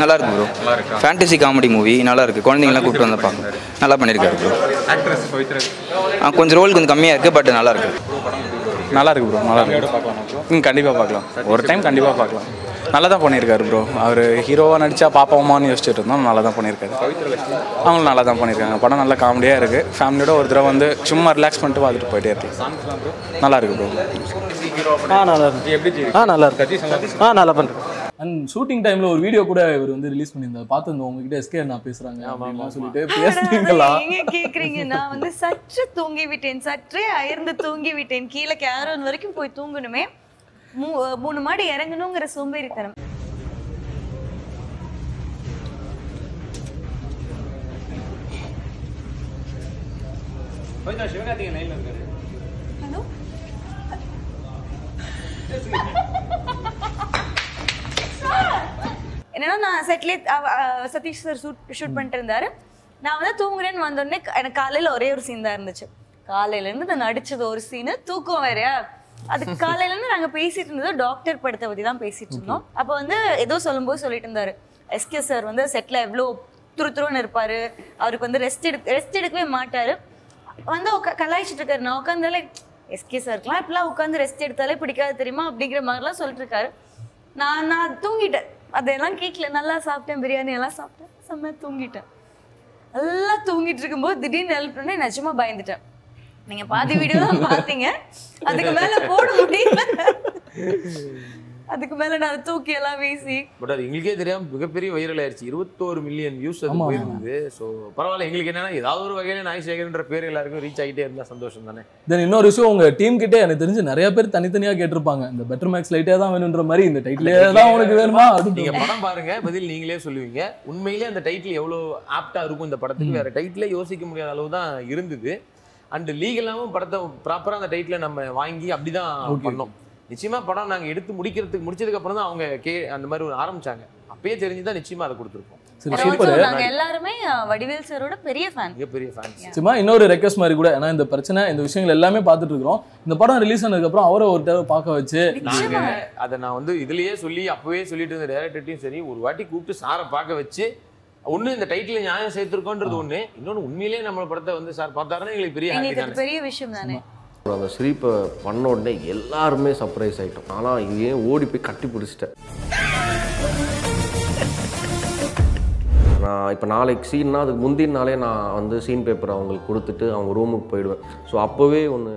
நல்லா இருக்கு ப்ரோ நல்லா இருக்கா? ஃபேண்டசி காமெடி மூவி நல்லா இருக்கு. குழந்தைங்களாம் கூப்பிட்டு வந்து பார்க்கணும் நல்லா பண்ணியிருக்காரு ப்ரோ ஆக்ட்ரஸ் பவித்ரா. ஆ, கொஞ்சம் ரோல் கொஞ்சம் கம்மியாக இருக்குது பட் நல்லா இருக்கு. நல்லா இருக்கு ப்ரோ நல்லா இருக்கு. ம் கண்டிப்பாக பார்க்கலாம். ஒரு டைம் கண்டிப்பாக பார்க்கலாம். நல்லா தான் பண்ணியிருக்காரு ப்ரோ அவர் ஹீரோவாக நடித்தா பாப்பாவுமான்னு யோசிச்சுட்டு இருந்தோம். நல்லா தான் பண்ணியிருக்காரு. அவங்களும் நல்லா தான் பண்ணியிருக்காங்க. படம் நல்லா காமெடியாக இருக்குது ஃபேமிலியோட ஒரு தடவை வந்து சும்மா ரிலாக்ஸ் பண்ணிட்டு பார்த்துட்டு போயிட்டே இருக்கு நல்லா இருக்கு ப்ரோ ஆ நல்லா இருக்கு. ஆ நல்லா இருக்கு. ஆ நல்லா பண்ணுறேன் அண்ட் ஷூட்டிங் டைம்ல ஒரு வீடியோ கூட இவர் வந்து ரிலீஸ் பண்ணியிருந்தார். பார்த்துருந்தோம் உங்ககிட்ட எஸ்கே நான் பேசுறாங்க அப்படின்லாம் சொல்லிட்டு பேசுறீங்களா நீங்க கேக்குறீங்க? நான் வந்து சற்று தூங்கி விட்டேன் சற்றே அயர்ந்து தூங்கி விட்டேன் கீழே கேரன் வரைக்கும் போய் தூங்கணுமே. மூ- மூணு மாடி இறங்கணுங்கிற சோம்பேறித்தனம். ஹலோ? என்னன்னா நான் செட்லே சதீஷ் சார் ஷூட் ஷூட் பண்ணிட்டு இருந்தாரு நான் வந்து தூங்குறேன்னு வந்தோடனே எனக்கு காலையில ஒரே ஒரு சீன் தான் இருந்துச்சு. காலையில இருந்து நான் நடிச்சது ஒரு சீனு தூக்கம் வேறயா அதுக்கு காலையில இருந்து நாங்க பேசிட்டு இருந்தது டாக்டர் படத்தை பத்தி தான் பேசிட்டு இருந்தோம். அப்போ வந்து ஏதோ சொல்லும்போது சொல்லிட்டு இருந்தாரு. எஸ்கே சார் வந்து செட்ல எவ்வளோ துரு துருன்னு இருப்பாரு. அவருக்கு வந்து ரெஸ்ட் எடு ரெஸ்ட் எடுக்கவே மாட்டாரு. வந்து கலாய்ச்சிட்டு இருக்காரு. நான் உட்காந்தாலே எஸ்கே சார்க்கெலாம் இப்பெல்லாம் உட்காந்து ரெஸ்ட் எடுத்தாலே பிடிக்காது தெரியுமா? அப்படிங்கிற மாதிரிலாம் சொல்லிட்டு இருக்காரு. நான் நான் தூங்கிட்டேன். அதெல்லாம் கேட்கல நல்லா சாப்பிட்டேன். பிரியாணி எல்லாம் சாப்பிட்டேன். செம்மையா தூங்கிட்டேன். நல்லா தூங்கிட்டு இருக்கும்போது திடீர்னு ஹெல்ப் நிஜமா பயந்துட்டேன். நீங்க பாதி வீடியோ தான் பார்த்தீங்க அதுக்கு மேல போட முடியல. அதுக்கு மேல நான் தூக்கி எல்லாம் வீசி. பட் அது எங்களுக்கே தெரியாம மிகப்பெரிய வைரல் ஆயிருச்சு இருபத்தோரு மில்லியன் வியூஸ் அது. போயிருந்தது. ஸோ பரவாயில்ல எங்களுக்கு என்னன்னா ஏதாவது ஒரு வகையில நாய்சேகர்ன்ற பேர் எல்லாருக்கும் ரீச் ஆகிட்டே இருந்தா சந்தோஷம் தானே? தென் இன்னொரு விஷயம் உங்க டீம் கிட்டே எனக்கு தெரிஞ்சு நிறைய பேர் தனித்தனியா கேட்டிருப்பாங்க. இந்த பெட்டர் மேக்ஸ் லைட்டே தான் வேணுன்ற மாதிரி இந்த டைட்டிலே தான் உனக்கு வேணுமா? நீங்க அப்படின்னு படம் பாருங்க பதில் நீங்களே சொல்லுவீங்க. உண்மையிலே அந்த டைட்டில் எவ்வளவு ஆப்டா இருக்கும் இந்த படத்துக்கு? வேற டைட்டிலே யோசிக்க முடியாத அளவு தான் இருந்தது. அண்ட் லீகலாவும் படத்தை ப்ராப்பரா அந்த டைட்டில நம்ம வாங்கி அப்படிதான் Okay. பண்ணோம். நிச்சயமா படம் நாங்க எடுத்து முடிக்கிறதுக்கு முடிச்சதுக்கு அப்புறம் தான் அவங்க கே அந்த மாதிரி ஒரு ஆரம்பிச்சாங்க. அப்பயே தெரிஞ்சுதான் நிச்சயமா அதை கொடுத்துருப்போம். சரி And also சூப்பர். நாங்க எல்லாருமே அஹ், வடிவேல் சாரோட பெரிய ஃபேன் மிகப்பெரிய ஃபேன்ஸ் சும்மா இன்னொரு ரெக்வஸ்ட் மாதிரி கூட ஏன்னா இந்த பிரச்சனை இந்த விஷயங்கள் எல்லாமே பார்த்துட்டு இருக்கிறோம். இந்த படம் ரிலீஸ் ஆனதுக்கு அப்புறம் அவரை ஒரு தடவை பார்க்க வச்சு நாங்க அதை நான் வந்து இதுலயே சொல்லி அப்பவே சொல்லிட்டு இருந்த டேரக்டர்ட்டையும் சரி ஒரு வாட்டி கூப்பிட்டு சாரை பார்க்க வச்சு ஒண்ணு இந்த டைட்டில் நியாயம் சேர்த்திருக்கோன்றது ஒண்ணு. இன்னொன்னு உண்மையிலேயே நம்ம படத்தை வந்து சார் பார்த்தாருன்னா எங்களுக்கு பெரிய தானே அது பெரிய விஷயம் தானே. அந்த ஸ்ரீப்பை பண்ண உடனே எல்லாருமே சர்ப்ரைஸ் ஆகிட்டோம் ஆனால் இங்கேயே ஓடி போய் கட்டி பிடிச்சிட்டேன். நான் இப்போ நாளைக்கு சீன்னா அதுக்கு முந்தின நாளே நான் வந்து சீன் பேப்பர் அவங்களுக்கு கொடுத்துட்டு அவங்க ரூமுக்கு போயிடுவேன். ஸோ அப்போவே ஒன்று